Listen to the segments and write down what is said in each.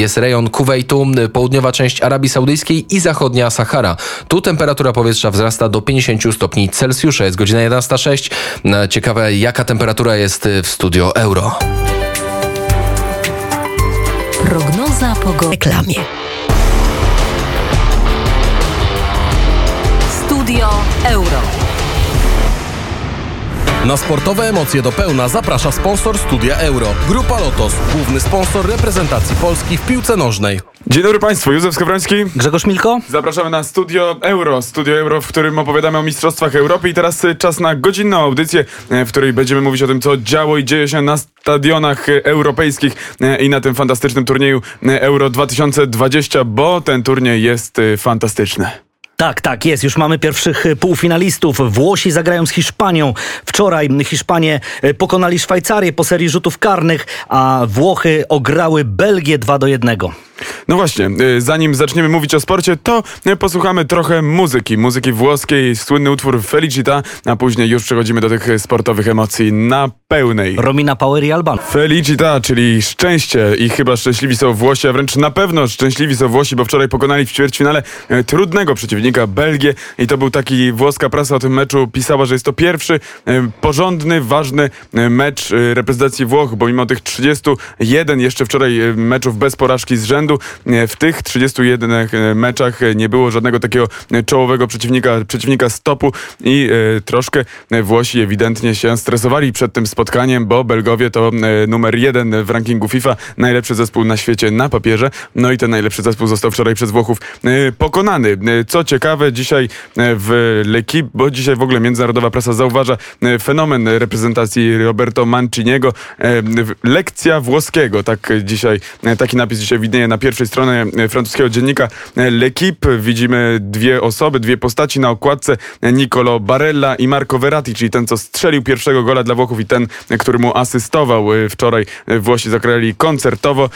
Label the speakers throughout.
Speaker 1: jest rejon Kuwejtu, południowa część Arabii Saudyjskiej i zachodnia Sahara. Tu temperatura powietrza wzrasta do 50 stopni Celsjusza. Jest godzina 11.06. Ciekawe, jaka temperatura jest w studio Euro.
Speaker 2: Prognoza pogody. Reklamie. Studio Euro.
Speaker 3: Na sportowe emocje do pełna zaprasza sponsor Studia Euro. Grupa Lotos, główny sponsor reprezentacji Polski w piłce nożnej.
Speaker 4: Dzień dobry Państwu, Józef Skowroński.
Speaker 5: Grzegorz Milko.
Speaker 4: Zapraszamy na Studio Euro, Studio Euro, w którym opowiadamy o Mistrzostwach Europy i teraz y, czas na godzinną audycję, y, w której będziemy mówić o tym, co działo i dzieje się na stadionach y, europejskich i na tym fantastycznym turnieju Euro 2020, bo ten turniej jest fantastyczny.
Speaker 5: Tak, tak, jest. Już mamy pierwszych e, półfinalistów. Włosi zagrają z Hiszpanią. Wczoraj Hiszpanie e, pokonali Szwajcarię po serii rzutów karnych, a Włochy ograły Belgię 2 do 1.
Speaker 4: No właśnie, y, zanim zaczniemy mówić o sporcie, to y, posłuchamy trochę muzyki. Muzyki włoskiej, słynny utwór Felicita, a później już przechodzimy do tych sportowych emocji na pełnej.
Speaker 5: Romina Power i Alban.
Speaker 4: Felicita, czyli szczęście i chyba szczęśliwi są Włosi, a wręcz na pewno szczęśliwi są Włosi, bo wczoraj pokonali w ćwierćfinale y, trudnego przeciwnika Belgię i to był taki, włoska prasa o tym meczu pisała, że jest to pierwszy porządny, ważny mecz reprezentacji Włoch, bo mimo tych 31 jeszcze wczoraj meczów bez porażki z rzędu, w tych 31 e, meczach nie było żadnego takiego czołowego przeciwnika, przeciwnika stopu i e, troszkę Włosi ewidentnie się stresowali przed tym spotkaniem, bo Belgowie to e, numer jeden w rankingu FIFA, najlepszy zespół na świecie na papierze. No i ten najlepszy zespół został wczoraj przez Włochów pokonany. Co ciekawe, dzisiaj w L'Equipe, bo dzisiaj w ogóle międzynarodowa prasa zauważa fenomen reprezentacji Roberto Manciniego. Lekcja włoskiego, tak dzisiaj, taki napis dzisiaj widnieje na pierwszej strony e, francuskiego dziennika e, L'Equipe. Widzimy dwie osoby, dwie postaci na okładce. Nicolo Barella i Marco Verratti, czyli ten, co strzelił pierwszego gola dla Włochów i ten, który mu asystował. E, wczoraj Włosi zagrali koncertowo.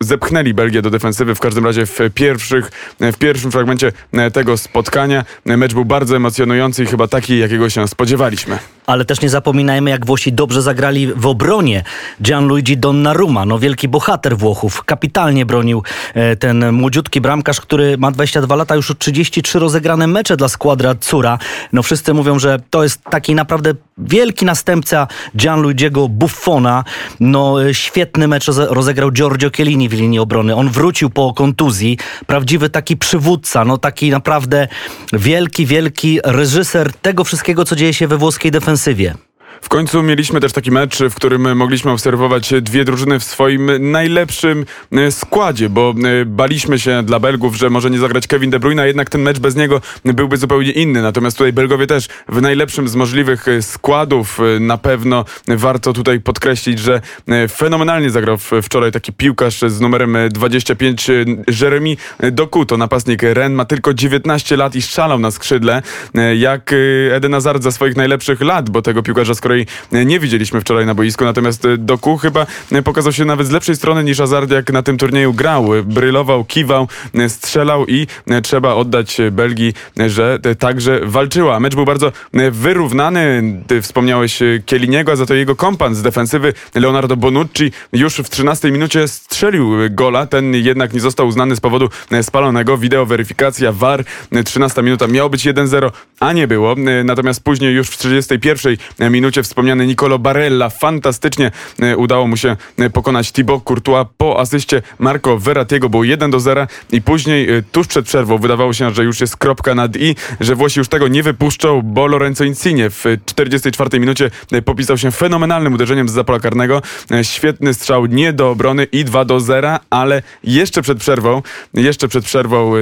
Speaker 4: Zepchnęli Belgię do defensywy, w każdym razie w, pierwszych, w pierwszym fragmencie tego spotkania. Mecz był bardzo emocjonujący i chyba taki, jakiego się spodziewaliśmy.
Speaker 5: Ale też nie zapominajmy, jak Włosi dobrze zagrali w obronie. Gianluigi Donnarumma, no wielki bohater Włochów, kapitalnie bronił bronił e, ten młodziutki bramkarz, który ma 22 lata, już 33 rozegrane mecze dla składra Cura. No wszyscy mówią, że to jest taki naprawdę wielki następca Gianluigiego Buffona. No e, świetny mecz rozegrał Giorgio Chiellini w linii obrony. On wrócił po kontuzji. Prawdziwy taki przywódca, no taki naprawdę wielki, wielki reżyser tego wszystkiego, co dzieje się we włoskiej defensywie.
Speaker 4: W końcu mieliśmy też taki mecz, w którym mogliśmy obserwować dwie drużyny w swoim najlepszym e, składzie, bo e, baliśmy się dla Belgów, że może nie zagrać Kevin De Bruyne, a jednak ten mecz bez niego byłby zupełnie inny. Natomiast tutaj Belgowie też w najlepszym z możliwych e, składów. Na pewno warto tutaj podkreślić, że fenomenalnie zagrał wczoraj taki piłkarz z numerem 25 Jeremy Doku. To napastnik Ren ma tylko 19 lat i szalał na skrzydle, jak Eden Hazard za swoich najlepszych lat, bo tego piłkarza skoro której nie widzieliśmy wczoraj na boisku. Natomiast e, Doku chyba e, pokazał się nawet z lepszej strony niż Hazard, jak na tym turnieju grał. Brylował, kiwał, e, strzelał i trzeba oddać Belgii, że także walczyła. Mecz był bardzo wyrównany. Ty wspomniałeś Kieliniego, a za to jego kompan z defensywy Leonardo Bonucci już w 13 minucie strzelił gola. Ten jednak nie został uznany z powodu spalonego. Wideo weryfikacja VAR. 13 minuta miało być 1-0, a nie było. Natomiast później już w 31 minucie wspomniany Nicolo Barella. Fantastycznie e, udało mu się e, pokonać Thibaut Courtois po asyście Marco Verrattiego. Był 1 do 0 i później e, tuż przed przerwą wydawało się, że już jest kropka nad i, że Włosi już tego nie wypuszczą, bo Lorenzo Insigne w 44 minucie popisał się fenomenalnym uderzeniem z zapola karnego. Świetny strzał nie do obrony i 2 do 0, ale jeszcze przed przerwą, jeszcze przed przerwą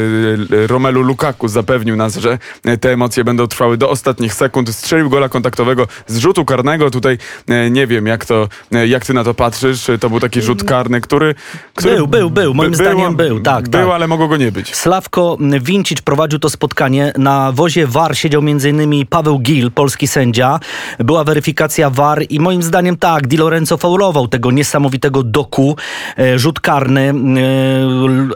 Speaker 4: Romelu Lukaku zapewnił nas, że te emocje będą trwały do ostatnich sekund. Strzelił gola kontaktowego z rzutu karnego. Tutaj e, nie wiem, jak to, e, jak ty na to patrzysz. To był taki rzut karny, który... który
Speaker 5: był, był, był. Moim zdaniem był, tak.
Speaker 4: Był,
Speaker 5: tak.
Speaker 4: ale mogło go nie być.
Speaker 5: Sławko Wincic prowadził to spotkanie. Na wozie VAR siedział m.in. Paweł Gil, polski sędzia. Była weryfikacja VAR i moim zdaniem tak, Di Lorenzo faulował tego niesamowitego doku. E, rzut karny.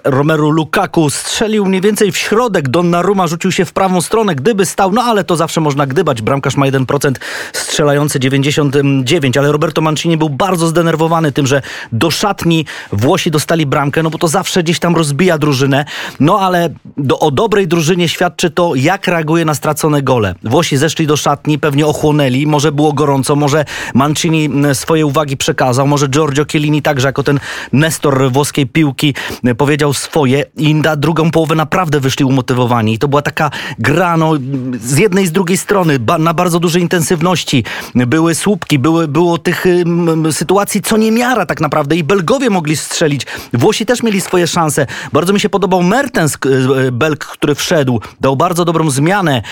Speaker 5: Romero Lukaku strzelił mniej więcej w środek. Donnarumma rzucił się w prawą stronę, gdyby stał, no ale to zawsze można gdybać. Bramkarz ma 1% strzelający trwające 99, ale Roberto Mancini był bardzo zdenerwowany tym, że do szatni Włosi dostali bramkę, no bo to zawsze gdzieś tam rozbija drużynę, no ale do, o dobrej drużynie świadczy to, jak reaguje na stracone gole. Włosi zeszli do szatni, pewnie ochłonęli, może było gorąco, może Mancini swoje uwagi przekazał, może Giorgio Chiellini także jako ten nestor włoskiej piłki powiedział swoje i na drugą połowę naprawdę wyszli umotywowani. I to była taka gra, no, z jednej i z drugiej strony, ba, na bardzo dużej intensywności. Były słupki, były, było tych sytuacji co niemiara tak naprawdę i Belgowie mogli strzelić. Włosi też mieli swoje szanse. Bardzo mi się podobał Mertens, y, Belg, który wszedł. Dał bardzo dobrą zmianę.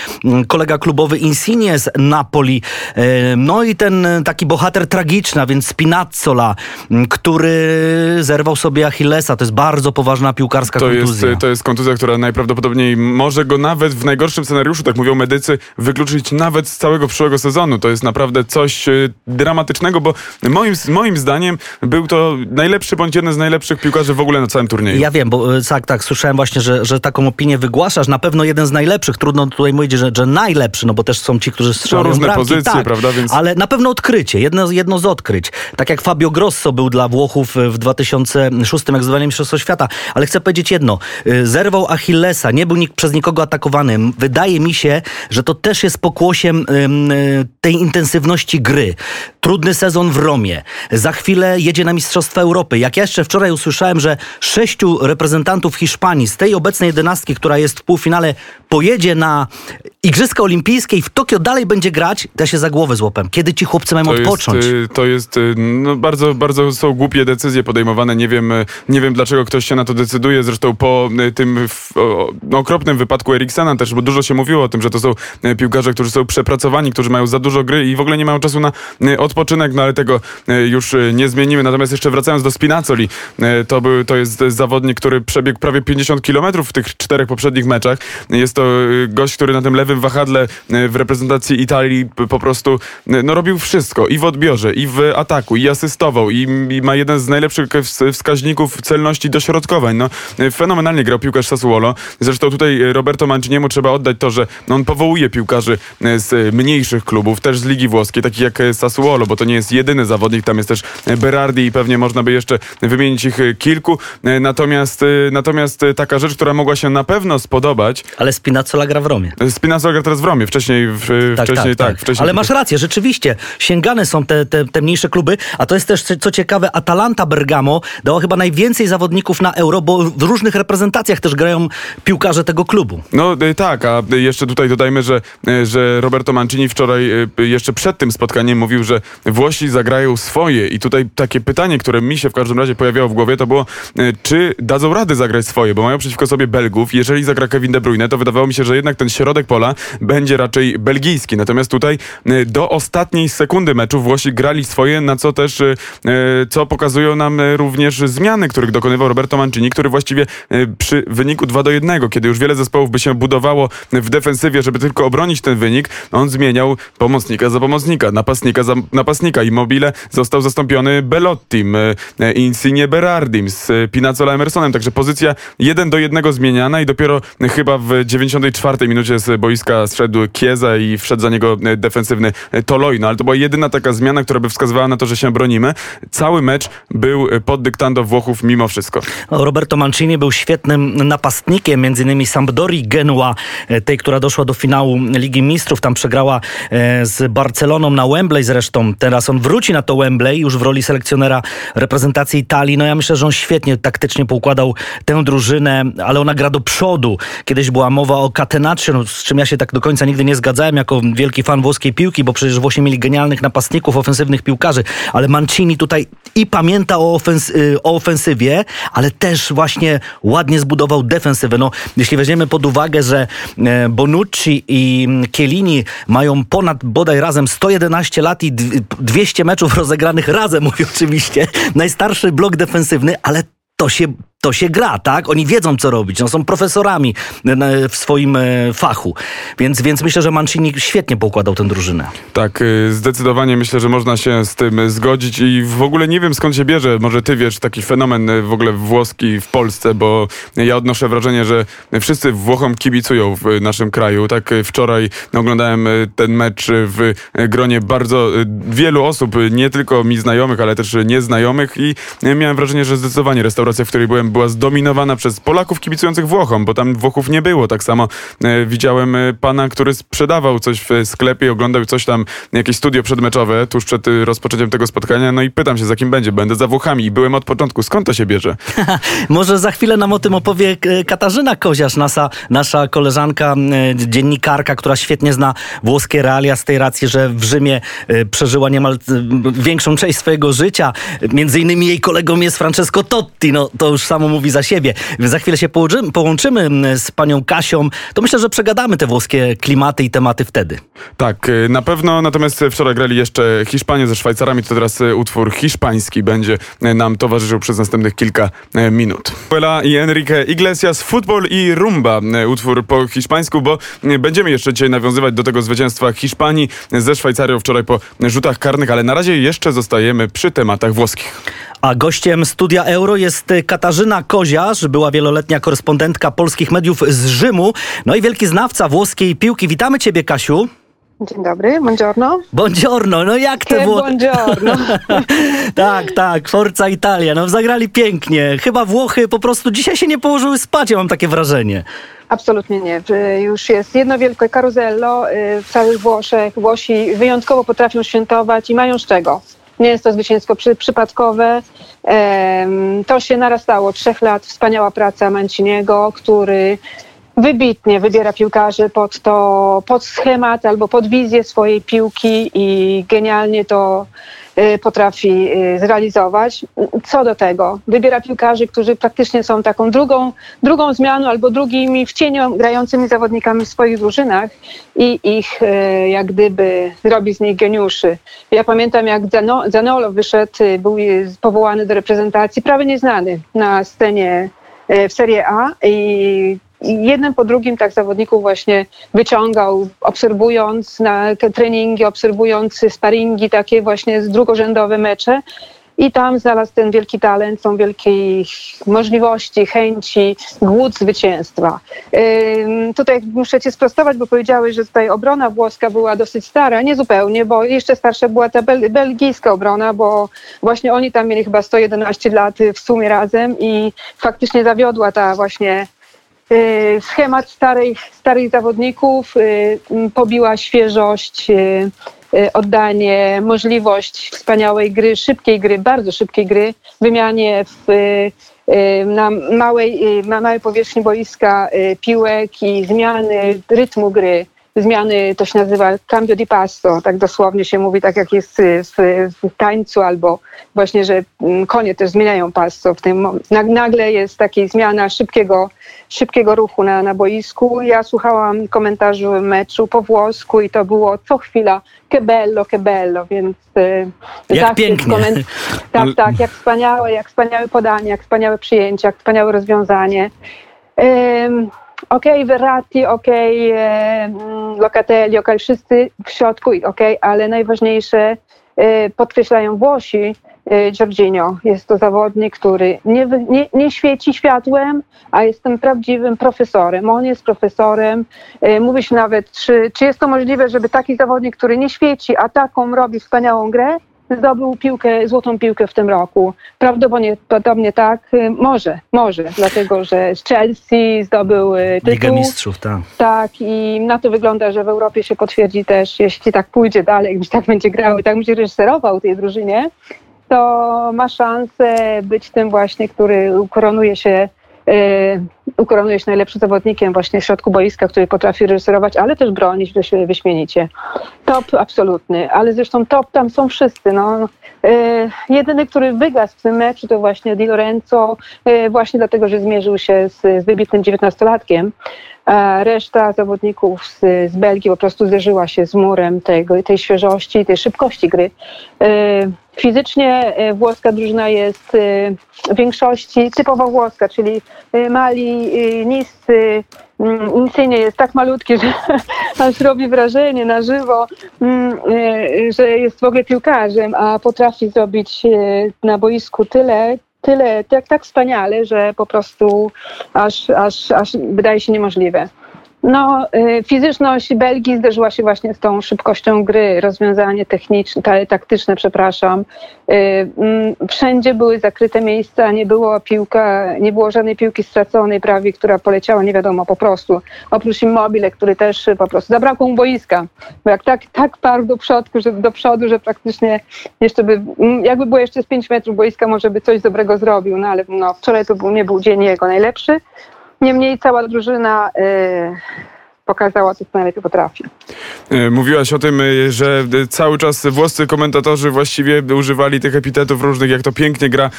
Speaker 5: Kolega klubowy Insigne z Napoli. Ym, No i ten y, taki bohater tragiczny, a więc Spinazzola, który zerwał sobie Achillesa. To jest bardzo poważna piłkarska
Speaker 4: To jest,
Speaker 5: kontuzja.
Speaker 4: to jest kontuzja, która najprawdopodobniej może go nawet w najgorszym scenariuszu, tak mówią medycy, wykluczyć nawet z całego przyszłego sezonu. To jest naprawdę coś e, dramatycznego, bo moim, moim zdaniem był to najlepszy bądź jeden z najlepszych piłkarzy w ogóle na całym turnieju.
Speaker 5: Ja wiem, bo e, tak, tak, słyszałem właśnie, że, że taką opinię wygłaszasz. Na pewno jeden z najlepszych. Trudno tutaj mówić, że, że najlepszy, no bo też są ci, którzy strzelają
Speaker 4: różne
Speaker 5: bramki.
Speaker 4: pozycje,
Speaker 5: tak,
Speaker 4: prawda, więc-
Speaker 5: Ale na pewno odkrycie, jedno, jedno z odkryć. Tak jak Fabio Grosso był dla Włochów w 2006, jak zdobywanie Mistrzostwa Świata. Ale chcę powiedzieć jedno. Zerwał Achillesa, nie był przez nikogo atakowany. Wydaje mi się, że to też jest pokłosiem tej intensywności gry. Trudny sezon w Romie. Za chwilę jedzie na Mistrzostwa Europy. Jak ja jeszcze wczoraj usłyszałem, że sześciu reprezentantów Hiszpanii z tej obecnej jedenastki, która jest w półfinale, pojedzie na Igrzyska Olimpijskie i w Tokio dalej będzie grać, ja się za głowę złapem. Kiedy ci chłopcy mają
Speaker 4: To jest,
Speaker 5: odpocząć?
Speaker 4: y, to jest, y, no bardzo, bardzo są głupie decyzje podejmowane. Nie wiem, y, nie wiem dlaczego ktoś się na to decyduje. Zresztą po tym no, okropnym wypadku Eriksena też, bo dużo się mówiło o tym, że to są piłkarze, którzy są przepracowani, którzy mają za dużo gry i w ogóle nie mają czasu na odpoczynek, no ale tego już nie zmienimy. Natomiast jeszcze wracając do Spinazzoli, to, był, to jest zawodnik, który przebiegł prawie 50 km w tych czterech poprzednich meczach. Jest to gość, który na tym lewym wahadle y, w reprezentacji Italii po prostu y, no, robił wszystko i w odbiorze, i w ataku, i asystował, i, i ma jeden z najlepszych ws- wskaźników celności dośrodkowań. No, y, fenomenalnie grał piłkarz Sassuolo. Zresztą tutaj y, Roberto Manciniemu trzeba oddać to, że no, on powołuje piłkarzy y, z y, mniejszych klubów, też z Ligi Włoskiej, takich jak y, Sassuolo, bo to nie jest jedyny zawodnik, tam jest też y, Berardi i pewnie można by jeszcze wymienić ich y, kilku. Y, Natomiast, y, natomiast y, taka rzecz, która mogła się na pewno spodobać,
Speaker 5: Ale Spinazzola gra w Romie.
Speaker 4: Spinazzola gra teraz w Romie, wcześniej, w, wcześniej tak, wcześniej.
Speaker 5: Ale masz rację, rzeczywiście. Sięgane są te, te, te mniejsze kluby, a to jest też, co ciekawe, Atalanta Bergamo dała chyba najwięcej zawodników na Euro, bo w różnych reprezentacjach też grają piłkarze tego klubu.
Speaker 4: No y, tak, a jeszcze tutaj dodajmy, że, że Roberto Mancini wczoraj jeszcze przed tym spotkaniem mówił, że Włosi zagrają swoje i tutaj takie pytanie, które mi się w każdym razie pojawiało w głowie, to było, czy dadzą radę zagrać swoje, bo mają przeciwko sobie Belgów. Jeżeli zagra Kevin De Bruyne, to wydawało mi się, że jednak ten środek pola będzie raczej belgijski. Natomiast tutaj y, do ostatniej sekundy meczu Włosi grali swoje, na co też, y, y, co pokazują nam również zmiany, których dokonywał Roberto Mancini, który właściwie przy wyniku 2 do 1, kiedy już wiele zespołów by się budowało w defensywie, żeby tylko obronić ten wynik, on zmieniał pomocnika za pomocnika, napastnika za napastnika. Immobile został zastąpiony Belottim, Insigne Berardim z Pinazzola Emersonem, także pozycja 1 do 1 zmieniana i dopiero chyba w 94 minucie z boiska zszedł Chiesa i wszedł za niego y, defensywny y, Toloi. No ale to była jedyna taka zmiana, która by wskazywała na to, że się bronimy. Cały mecz był y, pod dyktando Włochów mimo wszystko.
Speaker 5: Roberto Mancini był świetnym napastnikiem, między innymi Sampdori Genua, e, tej, która doszła do finału Ligi Mistrzów, tam przegrała e, z Barceloną na Wembley zresztą. Teraz on wróci na to Wembley już w roli selekcjonera reprezentacji Italii. No ja myślę, że on świetnie taktycznie poukładał tę drużynę, ale ona gra do przodu. Kiedyś była mowa o catenaccio, no, z czym ja się tak do końca nigdy nie zgadzałem jako wielki fan włoskiej piłki, bo przecież Włosi mieli genialnych napastników, ofensywnych piłkarzy, ale Mancini tutaj i pamięta o, ofens- y, o ofensywie, ale też właśnie ładnie zbudował defensywę. No, jeśli weźmiemy pod uwagę, że e, Bonucci i Chiellini mają ponad bodaj razem 111 lat i dw- 200 meczów rozegranych razem, mówię oczywiście, najstarszy blok defensywny, ale to się to się gra, tak? Oni wiedzą, co robić. No, są profesorami e, w swoim e, fachu. Więc, więc myślę, że Mancini świetnie poukładał tę drużynę.
Speaker 4: Tak, y, zdecydowanie myślę, że można się z tym zgodzić i w ogóle nie wiem skąd się bierze, może ty wiesz, taki fenomen w ogóle włoski w Polsce, bo ja odnoszę wrażenie, że wszyscy Włochom kibicują w naszym kraju. Tak wczoraj oglądałem ten mecz w gronie bardzo wielu osób, nie tylko mi znajomych, ale też nieznajomych i miałem wrażenie, że zdecydowanie restauracja, w której byłem, była zdominowana przez Polaków kibicujących Włochom, bo tam Włochów nie było. Tak samo widziałem pana, który sprzedawał coś w sklepie, oglądał coś tam, jakieś studio przedmeczowe tuż przed y, rozpoczęciem tego spotkania, no i pytam się, za kim będzie. Będę za Włochami i byłem od początku. Skąd to się bierze?
Speaker 5: Może za chwilę nam o tym opowie Katarzyna Koziarz, nasza, nasza koleżanka, dziennikarka, która świetnie zna włoskie realia z tej racji, że w Rzymie przeżyła niemal większą część swojego życia. Między innymi jej kolegą jest Francesco Totti, no to już samo mówi za siebie. Za chwilę się połączymy, połączymy z panią Kasią, to myślę, że przegadamy te włoskie klimaty i tematy wtedy.
Speaker 4: Tak, na pewno, natomiast wczoraj grali jeszcze Hiszpanie ze Szwajcarami, to teraz e, utwór hiszpański będzie nam towarzyszył przez następnych kilka minut. Puela i Enrique Iglesias, Futbol i Rumba, utwór po hiszpańsku, bo będziemy jeszcze dzisiaj nawiązywać do tego zwycięstwa Hiszpanii ze Szwajcarią wczoraj po rzutach karnych, ale na razie jeszcze zostajemy przy tematach włoskich.
Speaker 5: A gościem studia Euro jest Katarzyna Koziarz, była wieloletnia korespondentka polskich mediów z Rzymu, no i wielki znawca włoskiej piłki. Witamy Ciebie, Kasiu.
Speaker 6: Dzień dobry, buongiorno.
Speaker 5: Buongiorno, no jak to było?
Speaker 6: Buongiorno.
Speaker 5: tak, tak, Forza Italia, no zagrali pięknie. Chyba Włochy po prostu dzisiaj się nie położyły spać, ja mam takie wrażenie.
Speaker 6: Absolutnie nie. Już jest jedno wielkie karuzello y, w całych Włoszech. Włosi wyjątkowo potrafią świętować i mają z czego. Nie jest to zwycięstwo przy, przypadkowe. To się narastało. Trzech lat wspaniała praca Manciniego, który wybitnie wybiera piłkarzy pod to, pod schemat albo pod wizję swojej piłki i genialnie to y, potrafi y, zrealizować. Co do tego, wybiera piłkarzy, którzy praktycznie są taką drugą, drugą zmianą albo drugimi w cieniu grającymi zawodnikami w swoich drużynach i ich y, jak gdyby robi z nich geniuszy. Ja pamiętam jak Zanolo wyszedł, był powołany do reprezentacji, prawie nieznany na scenie w Serie A i jednym po drugim tak zawodników właśnie wyciągał, obserwując na treningi, obserwując sparingi, takie właśnie drugorzędowe mecze. I tam znalazł ten wielki talent, są wielkie możliwości, chęci, głód zwycięstwa. Yy, tutaj muszę cię sprostować, bo powiedziałeś, że tutaj obrona włoska była dosyć stara. Nie zupełnie, bo jeszcze starsza była ta bel belgijska obrona, bo właśnie oni tam mieli chyba 111 lat w sumie razem i faktycznie zawiodła ta właśnie schemat starych, starych zawodników, y, pobiła świeżość, y, oddanie, możliwość wspaniałej gry, szybkiej gry, bardzo szybkiej gry, wymianie w, na małej, na małej powierzchni boiska piłek i zmiany rytmu gry zmiany, to się nazywa cambio di passo, tak dosłownie się mówi, tak jak jest w, w tańcu, albo właśnie, że mm, konie też zmieniają passo. W tym, nagle jest taka zmiana szybkiego, szybkiego ruchu na, na boisku. Ja słuchałam komentarzy meczu po włosku i to było co chwila che bello, che bello, więc
Speaker 5: y, jak pięknie. Koment...
Speaker 6: Tak, tak, jak wspaniałe, jak wspaniałe podanie, jak wspaniałe przyjęcie, jak wspaniałe rozwiązanie. Um, okej, okay, Verratti, okej, okay, e, mm, Locatelli, wszyscy w środku, okay, ale najważniejsze e, podkreślają Włosi, e, Giorginio. Jest to zawodnik, który nie, nie, nie, świeci światłem, a jest tym prawdziwym profesorem. On jest profesorem. Mówi się nawet, czy, czy jest to możliwe, żeby taki zawodnik, który nie świeci, a taką robi wspaniałą grę, zdobył piłkę, złotą piłkę w tym roku. Prawdopodobnie tak, y, może, może, dlatego że z Chelsea zdobył y, tytuł.
Speaker 5: Ligę Mistrzów, tak.
Speaker 6: Tak i na to wygląda, że w Europie się potwierdzi też, jeśli tak pójdzie dalej, jeśli tak będzie grał i tak będzie reżyserował tej drużynie, to ma szansę być tym właśnie, który koronuje się y, ukoronuje się najlepszym zawodnikiem właśnie w środku boiska, który potrafi reżyserować, ale też bronić wyś- wyśmienicie. Top absolutny, ale zresztą top tam są wszyscy. No. E, jedyny, który wygasł w tym meczu to właśnie Di Lorenzo, e, właśnie dlatego, że zmierzył się z, z wybitnym dziewiętnastolatkiem. A reszta zawodników z, z Belgii po prostu zderzyła się z murem tego, tej świeżości, tej szybkości gry. E, Fizycznie włoska drużyna jest w większości typowo włoska, czyli mali, e, niscy. mm, Insigne jest tak malutki, że aż robi wrażenie na żywo, mm, e, że jest w ogóle piłkarzem, a potrafi zrobić e, na boisku tyle, tyle, tak, tak wspaniale, że po prostu aż, aż, aż wydaje się niemożliwe. No, y, fizyczność Belgii zderzyła się właśnie z tą szybkością gry, rozwiązanie techniczne, ta- taktyczne, przepraszam. Y, mm, Wszędzie były zakryte miejsca, nie było piłka, nie było żadnej piłki straconej prawie, która poleciała nie wiadomo po prostu. Oprócz Immobile, który też po prostu zabrakło mu boiska. Bo jak tak, tak parł do przodu, że, do przodu, że praktycznie jeszcze by, mm, jakby było jeszcze z 5 metrów boiska, może by coś dobrego zrobił, no ale no, wczoraj to był, nie był dzień jego najlepszy. Niemniej cała drużyna pokazała, co najlepiej potrafi.
Speaker 4: E, Mówiłaś o tym, e, że e, cały czas włoscy komentatorzy właściwie używali tych epitetów różnych, jak to pięknie gra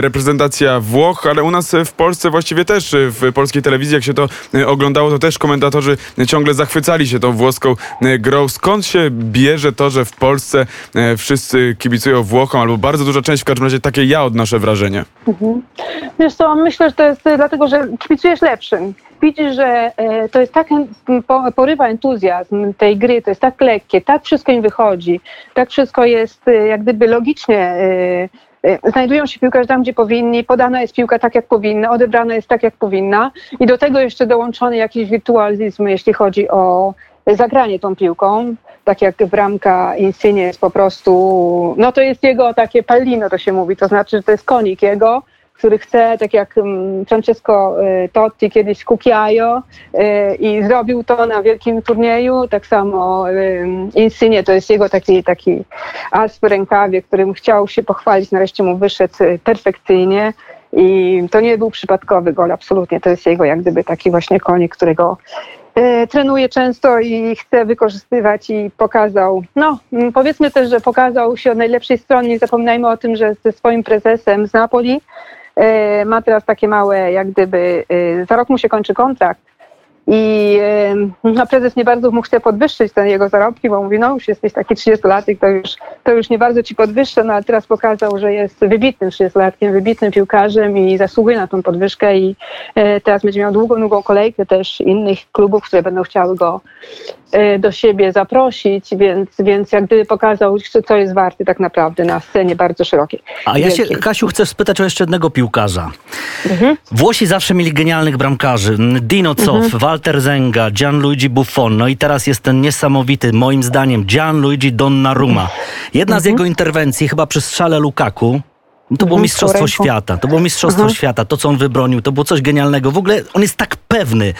Speaker 4: reprezentacja Włoch, ale u nas w Polsce właściwie też, w polskiej telewizji, jak się to oglądało, to też komentatorzy ciągle zachwycali się tą włoską grą. Skąd się bierze to, że w Polsce wszyscy kibicują Włochom, albo bardzo duża część, w każdym razie takie ja odnoszę wrażenie.
Speaker 6: Wiesz co, myślę, że to jest dlatego, że kibicujesz lepszym. Widzisz, że e, to jest tak porywa entuzjazm tej gry, to jest tak lekkie, tak wszystko im wychodzi, tak wszystko jest e, jak gdyby logicznie. e, Znajdują się piłkarze tam, gdzie powinni, podana jest piłka tak, jak powinna, odebrana jest tak, jak powinna i do tego jeszcze dołączony jakiś wirtualizm, jeśli chodzi o zagranie tą piłką, tak jak bramka Insigne jest po prostu, no to jest jego takie pallino, to się mówi, to znaczy, że to jest konik jego, który chce, tak jak mm, Francesco y, Totti kiedyś Cucchiaio y, i zrobił to na wielkim turnieju, tak samo y, Insigne to jest jego taki, taki as w rękawie, którym chciał się pochwalić, nareszcie mu wyszedł perfekcyjnie i to nie był przypadkowy gol, absolutnie, to jest jego jak gdyby taki właśnie konik, którego trenuje często i chce wykorzystywać i pokazał, no mm, powiedzmy też, że pokazał się od najlepszej strony, nie zapominajmy o tym, że ze swoim prezesem z Napoli ma teraz takie małe, jak gdyby, e, za rok mu się kończy kontrakt i e, no, prezes nie bardzo mu chce podwyższyć te jego zarobki, bo mówi, no już jesteś taki 30-latek, to już, to już nie bardzo ci podwyższę, no ale teraz pokazał, że jest wybitnym 30-latkiem, wybitnym piłkarzem i zasługuje na tą podwyżkę i e, teraz będzie miał długą, długą kolejkę też innych klubów, które będą chciały go e, do siebie zaprosić, więc, więc jak gdyby pokazał, co- jest warty tak naprawdę na scenie bardzo szerokiej.
Speaker 5: A ja się. Kasiu, chcę spytać o jeszcze jednego piłkarza.
Speaker 6: Mhm.
Speaker 5: Włosi zawsze mieli genialnych bramkarzy. Dino Zoff, Walter Zenga, Gianluigi Buffon. No i teraz jest ten niesamowity, moim zdaniem, Gianluigi Donnarumma. Jedna
Speaker 6: Mhm.
Speaker 5: z jego interwencji, chyba przy strzale Lukaku, to było
Speaker 6: Mhm,
Speaker 5: mistrzostwo świata. To było mistrzostwo
Speaker 6: Mhm.
Speaker 5: świata. To, co on wybronił, to było coś genialnego. W ogóle on jest tak pewny.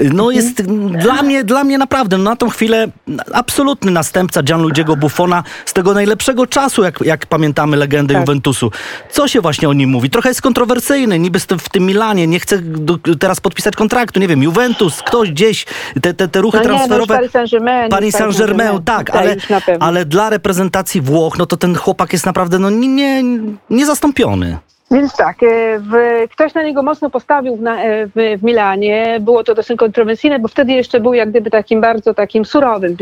Speaker 6: Mhm.
Speaker 5: No jest dla mnie, dla mnie naprawdę, no na tą chwilę absolutny następca Gianluigiego Buffona z tego najlepszego czasu, jak, jak pamiętamy legendę
Speaker 6: Tak.
Speaker 5: Juventusu. Co się właśnie o nim mówi? Trochę jest kontrowersyjny. Niby w tym Milanie nie chce do, teraz podpisać kontraktu. Nie wiem, Juventus, ktoś gdzieś, te, te, te ruchy
Speaker 6: No nie, no
Speaker 5: transferowe.
Speaker 6: Paris Saint-Germain.
Speaker 5: Paris Saint-Germain, tak, ale, ale dla reprezentacji Włoch, no to ten chłopak jest naprawdę no, nie, nie, niezastąpiony.
Speaker 6: Więc tak, e, w, ktoś na niego mocno postawił w, e, w, w Milanie. Było to dosyć kontrowersyjne, bo wtedy jeszcze był jak gdyby takim bardzo takim surowym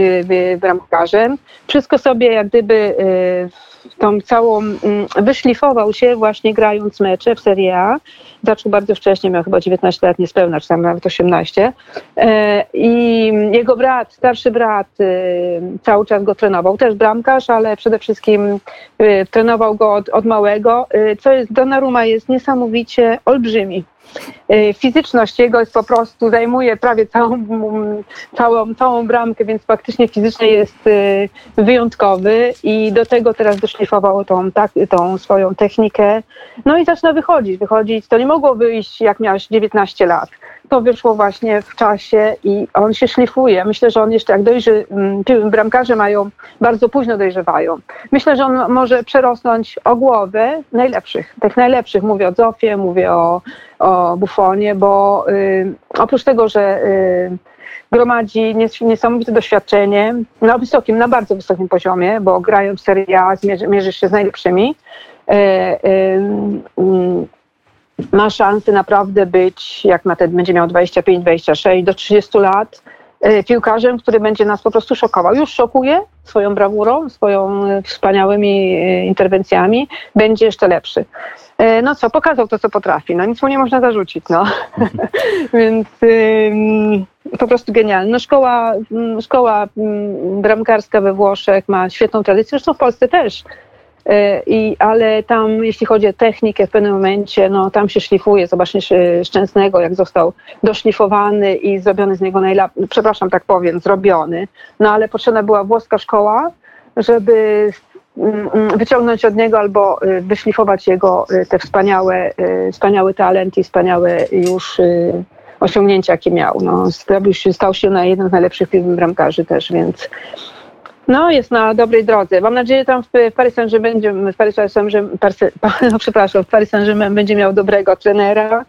Speaker 6: bramkarzem. Wszystko sobie jak gdyby e, tą całą, mm, wyszlifował się właśnie grając mecze w Serie A. Zaczął bardzo wcześnie, miał chyba 19 lat niespełna, czy tam nawet 18. E, I jego brat, starszy brat e, cały czas go trenował, też bramkarz, ale przede wszystkim e, trenował go od, od małego. E, Co jest, Donnarumma jest niesamowicie olbrzymi. E, Fizyczność jego jest po prostu, zajmuje prawie całą, mm, całą, całą bramkę, więc faktycznie fizycznie jest e, wyjątkowy i do tego teraz doszlifował tą, tak, tą swoją technikę. No i zaczyna wychodzić, wychodzić. To nie mogło wyjść jak miałeś 19 lat. To wyszło właśnie w czasie i on się szlifuje. Myślę, że on jeszcze jak dojrzy, mm, bramkarze mają, bardzo późno dojrzewają. Myślę, że on może przerosnąć o głowę najlepszych, tych najlepszych. Mówię o Zofie, mówię o, o Buffonie, bo y, oprócz tego, że y, gromadzi nies- niesamowite doświadczenie na wysokim, na bardzo wysokim poziomie, bo grając w Serie A zmierzy, mierzysz się z najlepszymi. E, em, mm, ma szansę naprawdę być, jak ma ten, będzie miał 25, 26 do 30 lat, e, piłkarzem, który będzie nas po prostu szokował. Już szokuje swoją brawurą, swoją e, wspaniałymi e, interwencjami, będzie jeszcze lepszy. No co, pokazał to, co potrafi. No nic mu nie można zarzucić, no. Więc ym, po prostu genialny. No szkoła, szkoła bramkarska we Włoszech ma świetną tradycję, zresztą w Polsce też. E, I, ale tam, jeśli chodzi o technikę, w pewnym momencie, no tam się szlifuje. Zobaczcie Sz- Szczęsnego, jak został doszlifowany i zrobiony z niego najlepszy, przepraszam, tak powiem, zrobiony. No ale potrzebna była włoska szkoła, żeby mm, mm, wyciągnąć od niego albo y, wyszlifować jego y, te wspaniałe, y, wspaniały talent i wspaniałe już osiągnięcia, jakie miał. No, stał się na jednym z najlepszych bramkarzy też, więc no, jest na dobrej drodze. Mam nadzieję, że tam w Paris Saint-Germain będzie, w Paris no, przepraszam, w będzie miał dobrego trenera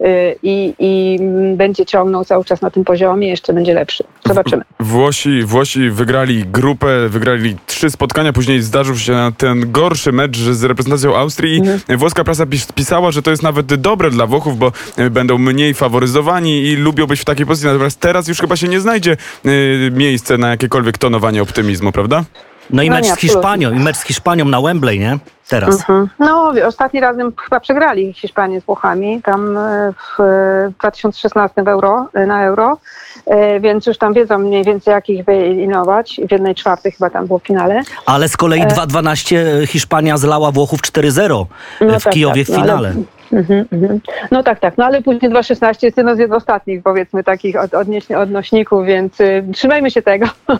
Speaker 6: y, i, i będzie ciągnął cały czas na tym poziomie, jeszcze będzie lepszy. Zobaczymy.
Speaker 4: Włosi, Włosi wygrali grupę, wygrali trzy spotkania, później zdarzył się ten gorszy mecz z reprezentacją Austrii. Włoska prasa pis pisała, że to jest nawet dobre dla Włochów, bo e, będą mniej faworyzowani i lubią być w takiej pozycji. Natomiast teraz już chyba się nie znajdzie e, miejsce na jakiekolwiek tonowanie optymizmu, prawda?
Speaker 5: No i
Speaker 6: No
Speaker 5: mecz z. Hiszpanią, i mecz z Hiszpanią na Wembley, nie? Teraz.
Speaker 6: Mhm. No, ostatni razem chyba przegrali Hiszpanię z Włochami, tam e, w e, 2016 w euro, e, na euro, e, więc już tam wiedzą mniej więcej jak ich wyeliminować. W jednej czwartej chyba tam było w finale.
Speaker 5: Ale z kolei 2-12 Hiszpania zlała Włochów 4-0
Speaker 6: No
Speaker 5: w
Speaker 6: tak,
Speaker 5: Kijowie
Speaker 6: tak,
Speaker 5: w
Speaker 6: no ale- Mhm, mhm. No tak, tak. No ale później 2.16 jest jedno z ostatnich, powiedzmy, takich od, odnieś- odnośników, więc y, trzymajmy się tego.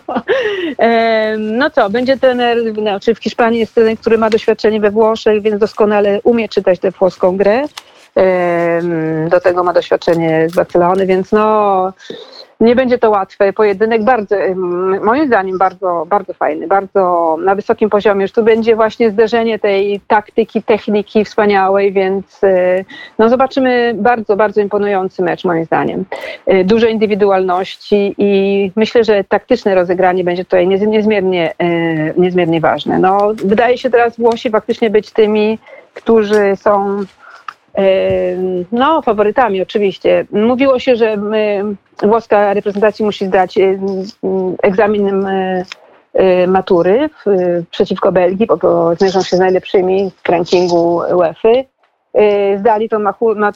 Speaker 6: Em, no co, będzie trener, znaczy w Hiszpanii jest trener, który ma doświadczenie we Włoszech, więc doskonale umie czytać tę włoską grę. Em, do tego ma doświadczenie z Barcelony, więc no nie będzie to łatwy pojedynek, bardzo, moim zdaniem bardzo, bardzo fajny, bardzo na wysokim poziomie. Już tu będzie właśnie zderzenie tej taktyki, techniki wspaniałej, więc e, no zobaczymy bardzo, bardzo imponujący mecz moim zdaniem. E, Dużo indywidualności i myślę, że taktyczne rozegranie będzie tutaj niez- niezmiernie, e, niezmiernie ważne. No, wydaje się teraz Włosi faktycznie być tymi, którzy są No, faworytami oczywiście. Mówiło się, że włoska reprezentacja musi zdać egzamin matury przeciwko Belgii, bo, bo zmierzą się z najlepszymi w rankingu UEFA. E, Zdali tą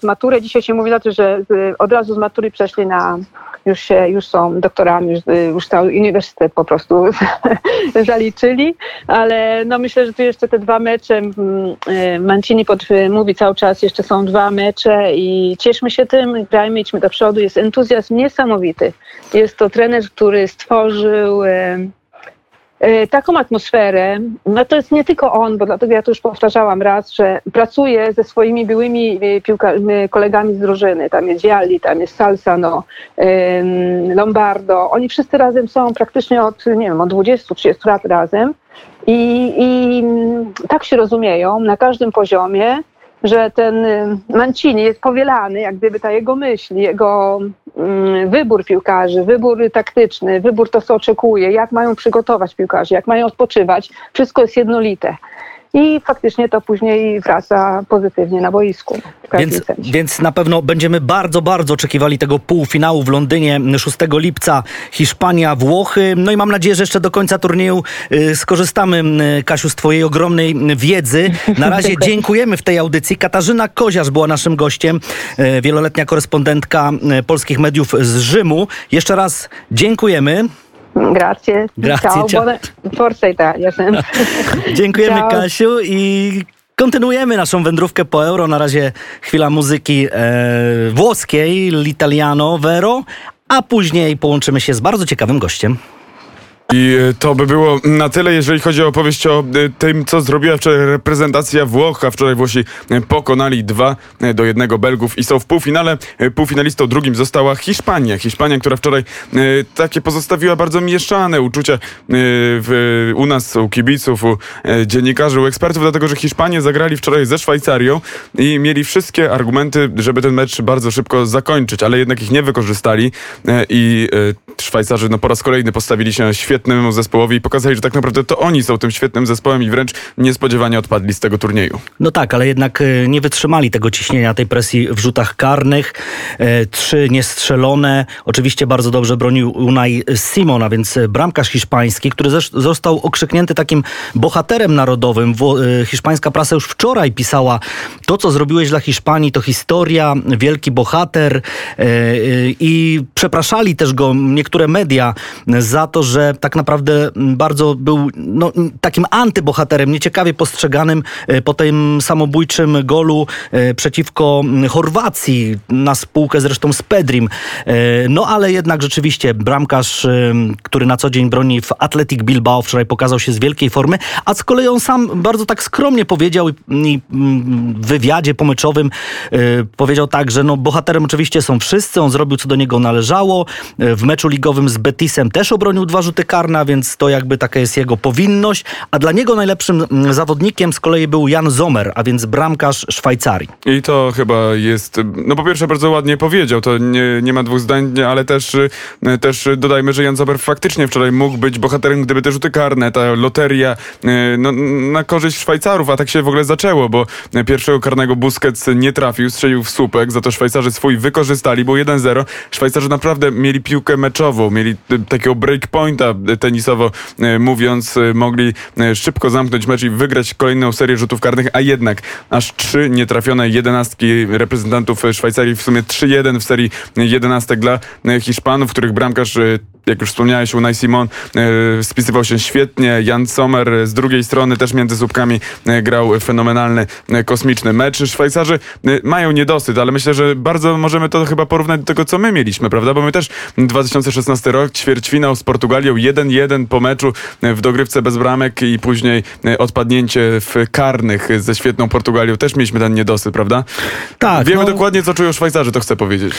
Speaker 6: maturę. Dzisiaj się mówi o tym, że od razu z matury przeszli na, już, się, już są doktorami, już, już cały uniwersytet po prostu zaliczyli, ale no myślę, że tu jeszcze te dwa mecze, mm, e, Mancini pod, mówi cały czas, jeszcze są dwa mecze i cieszmy się tym, grajmy, idźmy do przodu, jest entuzjazm niesamowity. Jest to trener, który stworzył taką atmosferę, no to jest nie tylko on, bo dlatego ja to już powtarzałam raz, że pracuje ze swoimi byłymi e, piłka, e, kolegami z drużyny, tam jest Vialli, tam jest Salsano, Lombardo, oni wszyscy razem są praktycznie od, nie wiem, od 20-30 lat razem. I, i tak się rozumieją na każdym poziomie, że ten y, Mancini jest powielany, jak gdyby ta jego myśl, jego mm, wybór piłkarzy, wybór taktyczny, wybór to, co oczekuje, jak mają przygotować piłkarzy, jak mają odpoczywać, wszystko jest jednolite. I faktycznie to później wraca pozytywnie na boisku.
Speaker 5: Więc,
Speaker 6: sensie.
Speaker 5: więc na pewno będziemy bardzo, bardzo oczekiwali tego półfinału w Londynie 6 lipca Hiszpania, Włochy. No i mam nadzieję, że jeszcze do końca turnieju y, skorzystamy, y, Kasiu, z twojej ogromnej wiedzy. Na razie dziękujemy w tej audycji. Katarzyna Koziarz była naszym gościem, y, wieloletnia korespondentka y, polskich mediów z Rzymu. Jeszcze raz dziękujemy.
Speaker 6: Grazie.
Speaker 5: Grazie,
Speaker 6: Ciao,
Speaker 5: ciao.
Speaker 6: buona- Forza Italia sempre.
Speaker 5: Dziękujemy,
Speaker 6: Ciao.
Speaker 5: Kasiu, i kontynuujemy naszą wędrówkę po euro. Na razie chwila muzyki e, włoskiej, l'italiano vero, a później połączymy się z bardzo ciekawym gościem.
Speaker 4: I e, to by było na tyle, jeżeli chodzi o opowieść o e, tym, co zrobiła wczoraj reprezentacja Włoch, a wczoraj Włosi e, pokonali 2 do 1 Belgów i są w półfinale. Półfinalistą drugim została Hiszpania. Hiszpania, która wczoraj takie pozostawiła bardzo mieszane uczucia w, u nas, u kibiców, u dziennikarzy, u ekspertów, dlatego że Hiszpanie zagrali wczoraj ze Szwajcarią i mieli wszystkie argumenty, żeby ten mecz bardzo szybko zakończyć, ale jednak ich nie wykorzystali i Szwajcarzy no, po raz kolejny postawili się świetnemu zespołowi i pokazali, że tak naprawdę to oni są tym świetnym zespołem i wręcz niespodziewanie odpadli z tego turnieju.
Speaker 5: No tak, ale jednak e, nie wytrzymali tego ciśnienia, tej presji w rzutach karnych. E, Trzy niestrzelone. Oczywiście bardzo dobrze bronił Unai Simon, a więc e, bramkarz hiszpański, który został okrzyknięty takim bohaterem narodowym. Hiszpańska prasa już wczoraj pisała, to co zrobiłeś dla Hiszpanii to historia, wielki bohater i przepraszali też go niektóre media za to, że tak naprawdę bardzo był no, takim antybohaterem, nieciekawie postrzeganym e, po tym samobójczym golu e, przeciwko mm, Chorwacji na spółkę zresztą z Pedrim. E, No ale jednak rzeczywiście bramkarz, który na co dzień broni w Athletic Bilbao wczoraj pokazał się z wielkiej formy, a z kolei on sam bardzo tak skromnie powiedział i, mm, w wywiadzie pomyczowym powiedział tak, że no bohaterem oczywiście są wszyscy, on zrobił co do niego należało. W meczu ligowym z Betisem też obronił dwa rzuty karne, a więc to jakby taka jest jego powinność, a dla niego najlepszym mm, zawodnikiem z kolei był Jan Zomer, a więc bramkarz Szwajcarii.
Speaker 4: I to chyba jest, no po pierwsze bardzo ładnie powiedział, to nie, nie ma dwóch zdań, ale też, y, też dodajmy, że Jan Zober faktycznie wczoraj mógł być bohaterem, gdyby te rzuty karne, ta loteria y, no, na korzyść Szwajcarów, a tak się w ogóle zaczęło, bo pierwszego karnego Busquets nie trafił, strzelił w słupek, za to Szwajcarzy swój wykorzystali, było 1-0. Szwajcarzy naprawdę mieli piłkę meczową, mieli y, takiego breakpointa tenisowo y, mówiąc, y, mogli y, szybko zamknąć mecz i wygrać kolejną serię rzutów karnych, a jednak aż trzy nietrafione jedenastki reprezentantów Szwajcarii, w sumie 3-1 w serii jedenastek dla Hiszpanów, których bramkarz jak już wspomniałeś, Unai Simon e, spisywał się świetnie. Jan Sommer e, z drugiej strony też między słupkami e, grał fenomenalny, kosmiczny mecz. Szwajcarzy mają niedosyt, ale myślę, że bardzo możemy to chyba porównać do tego, co my mieliśmy, prawda? Bo my też 2016 rok, ćwierćfinał z Portugalią, 1-1 po meczu w dogrywce bez bramek i później odpadnięcie w karnych ze świetną Portugalią. Też mieliśmy ten niedosyt, prawda?
Speaker 5: Tak,
Speaker 4: Wiemy
Speaker 5: no-
Speaker 4: dokładnie, co czują Szwajcarzy, to chcę powiedzieć.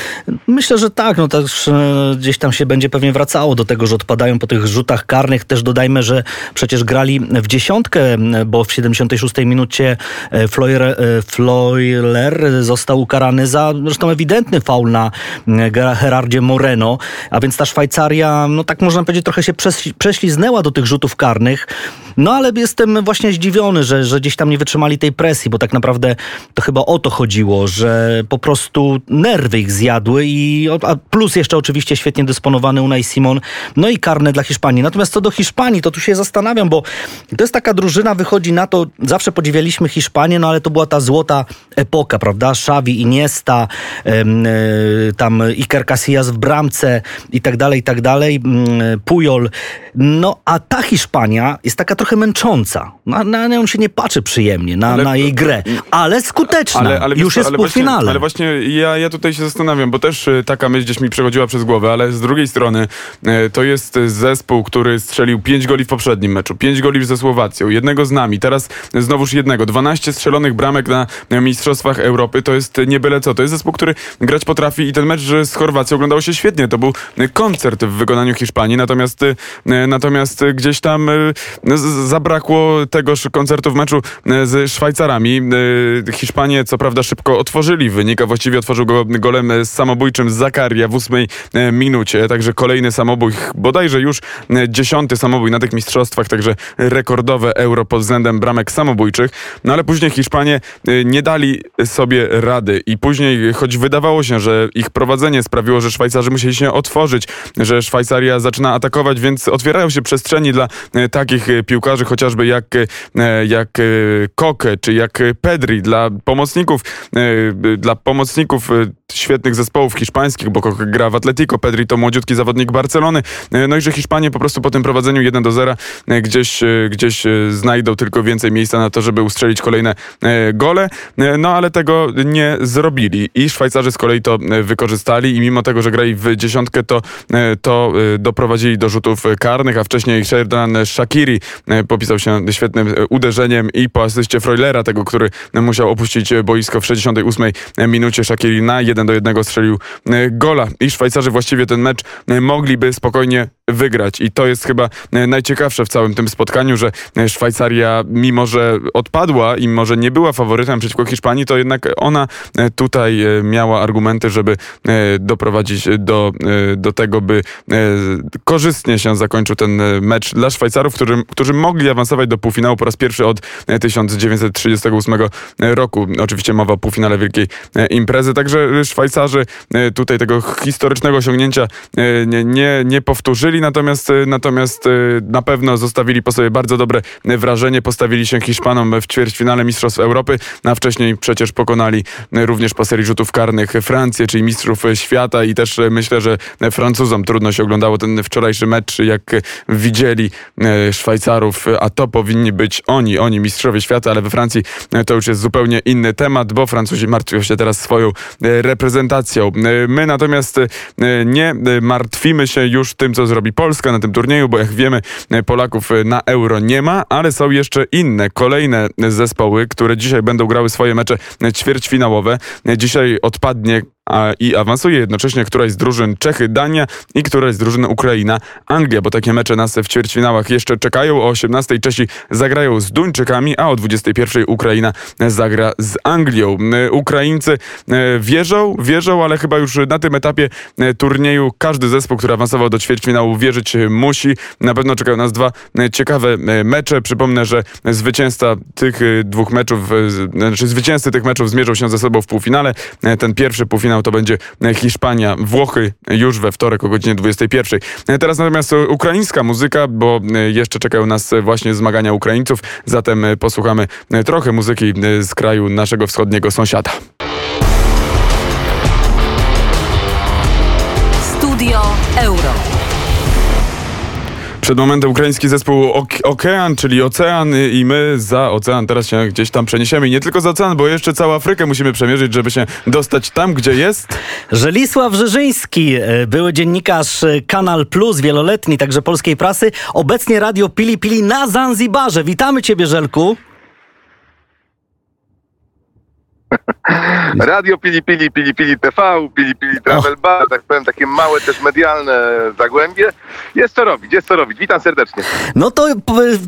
Speaker 5: Myślę, że tak, no też gdzieś tam się będzie pewnie wracało do tego, że odpadają po tych rzutach karnych. Też dodajmy, że przecież grali w dziesiątkę, bo w 76 minucie e, Floyer, e, Floyler został ukarany za zresztą ewidentny faul na Ger- Gerardzie Moreno, a więc ta Szwajcaria, no tak można powiedzieć, trochę się prześliznęła do tych rzutów karnych. No ale jestem właśnie zdziwiony, że, że gdzieś tam nie wytrzymali tej presji, bo tak naprawdę to chyba o to chodziło, że po prostu nerwy ich zjadły i a plus jeszcze oczywiście świetnie dysponowany Unai Simon, no i karne dla Hiszpanii. Natomiast co do Hiszpanii, to tu się zastanawiam, bo to jest taka drużyna, wychodzi na to, zawsze podziwialiśmy Hiszpanię, no ale to była ta złota epoka, prawda? Xavi, Iniesta, e, tam Iker Casillas w bramce i tak dalej, i tak dalej, mm, Pujol. No a ta Hiszpania jest taka trochę męcząca. Na, na nią się nie patrzy przyjemnie, na,
Speaker 4: Ale-
Speaker 5: na jej grę, ale skuteczna.
Speaker 4: wiesz
Speaker 5: Już
Speaker 4: co,
Speaker 5: jest
Speaker 4: ale
Speaker 5: półfinale.
Speaker 4: Właśnie, ale właśnie ja, ja tutaj się zastanawiam, bo też y, taka myśl gdzieś mi przechodziła przez głowę, ale z drugiej strony y, to jest zespół, który strzelił 5 goli w poprzednim meczu, 5 goli ze Słowacją, jednego z nami, teraz znowuż jednego, 12 strzelonych bramek na Mistrzostwach Europy, to jest nie byle co, to jest zespół, który grać potrafi i ten mecz z Chorwacją oglądało się świetnie, to był koncert w wykonaniu Hiszpanii, natomiast, y, natomiast gdzieś tam z- zabrakło tegoż koncertu w meczu y, z Szwajcarami. Y, Hiszpanie co prawda szybko otworzyli wynik, a właściwie otworzył go golem samobójczym Zakaria w ósmej minucie, także kolejny samobój, bodajże już dziesiąty samobój na tych mistrzostwach, także rekordowe euro pod względem bramek samobójczych, no ale później Hiszpanie nie dali sobie rady i później, choć wydawało się, że ich prowadzenie sprawiło, że Szwajcarzy musieli się otworzyć, że Szwajcaria zaczyna atakować, więc otwierają się przestrzeni dla e, takich e, piłkarzy, chociażby jak, e, jak Koke, czy jak Pedri, dla pomocników, dla pomocników świetnych zespołów hiszpańskich, bo Koke gra w Atletico, Pedri to młodziutki zawodnik Barcelony. No i że Hiszpanie po prostu po tym prowadzeniu 1 do 0 e, gdzieś, gdzieś znajdą tylko więcej miejsca na to, żeby ustrzelić kolejne gole. No ale tego nie zrobili. I Szwajcarzy z kolei to wykorzystali i mimo tego, że grali w dziesiątkę, to, to doprowadzili do rzutów karnych, a wcześniej Sherdan Shakiri e, popisał się świetnym e, uderzeniem i po asyście Freulera, tego, który musiał opuścić e, boisko w 68 minucie. Shakiri na 1 do 1 strzelił gola i Szwajcarzy właściwie ten mecz mogliby spokojnie wygrać i to jest chyba najciekawsze w całym tym spotkaniu, że Szwajcaria mimo, że odpadła i może nie była faworytem przeciwko Hiszpanii, to jednak ona tutaj miała argumenty, żeby doprowadzić do, do tego, by korzystnie się zakończył ten e, mecz dla Szwajcarów, którzy, którzy mogli awansować do półfinału po raz pierwszy od e, 1938 roku. Oczywiście mowa o półfinale wielkiej e, imprezy, także Szwajcarzy e, tutaj tego historycznego osiągnięcia e, nie, nie, nie powtórzyli, natomiast, e, natomiast e, na pewno zostawili po sobie bardzo dobre e, wrażenie, postawili się Hiszpanom w ćwierćfinale Mistrzostw Europy, a wcześniej przecież pokonali e, również po serii rzutów karnych Francję, czyli mistrzów e, świata. I też e, myślę, że e, Francuzom trudno się oglądało ten wczorajszy mecz, jak e, widzieli e, Szwajcarów, a to powinni być oni, oni mistrzowie świata, ale we Francji e, to już jest zupełnie inny temat, bo Francuzi martwią się teraz swoją e, reprezentacją. My natomiast nie martwimy się już tym, co zrobi Polska na tym turnieju, bo jak wiemy, Polaków na euro nie ma, ale są jeszcze inne, kolejne zespoły, które dzisiaj będą grały swoje mecze ćwierćfinałowe. Dzisiaj odpadnie a, i awansuje jednocześnie któraś z drużyn Czechy, Dania i któraś z drużyn Ukraina, Anglia, bo takie mecze nas w ćwierćfinałach jeszcze czekają. O 18 Czesi zagrają z Duńczykami, a o 21 Ukraina zagra z Anglią. E, Ukraińcy e, wierzą, wierzą, ale chyba już na tym etapie e, turnieju każdy zespół, który awansował do ćwierćfinału wierzyć musi. Na pewno czekają nas dwa ciekawe mecze. Przypomnę, że zwycięzca tych dwóch meczów, znaczy zwycięzcy tych meczów zmierzą się ze sobą w półfinale. Ten pierwszy półfinał to będzie Hiszpania, Włochy już we wtorek o godzinie 21. E, Teraz natomiast ukraińska muzyka, bo e, jeszcze czekają nas e, właśnie zmagania Ukraińców. Zatem posłuchamy trochę muzyki z kraju naszego wschodniego sąsiada. Przed momentem ukraiński zespół Ok- Okean, czyli Ocean y, i my za Ocean teraz się gdzieś tam przeniesiemy. I nie tylko za Ocean, bo jeszcze całą Afrykę musimy przemierzyć, żeby się dostać tam, gdzie jest.
Speaker 5: Żelisław Żyżyński, e, były dziennikarz e, Kanal Plus, wieloletni, także polskiej prasy, obecnie radio Pili Pili na Zanzibarze. Witamy Ciebie, Żelku.
Speaker 7: Radio Pili Pili, Pili Pili TV, Pili Pili Travel Bar, tak powiem, takie małe też medialne zagłębie. Jest co robić, jest co robić. Witam serdecznie.
Speaker 5: No to,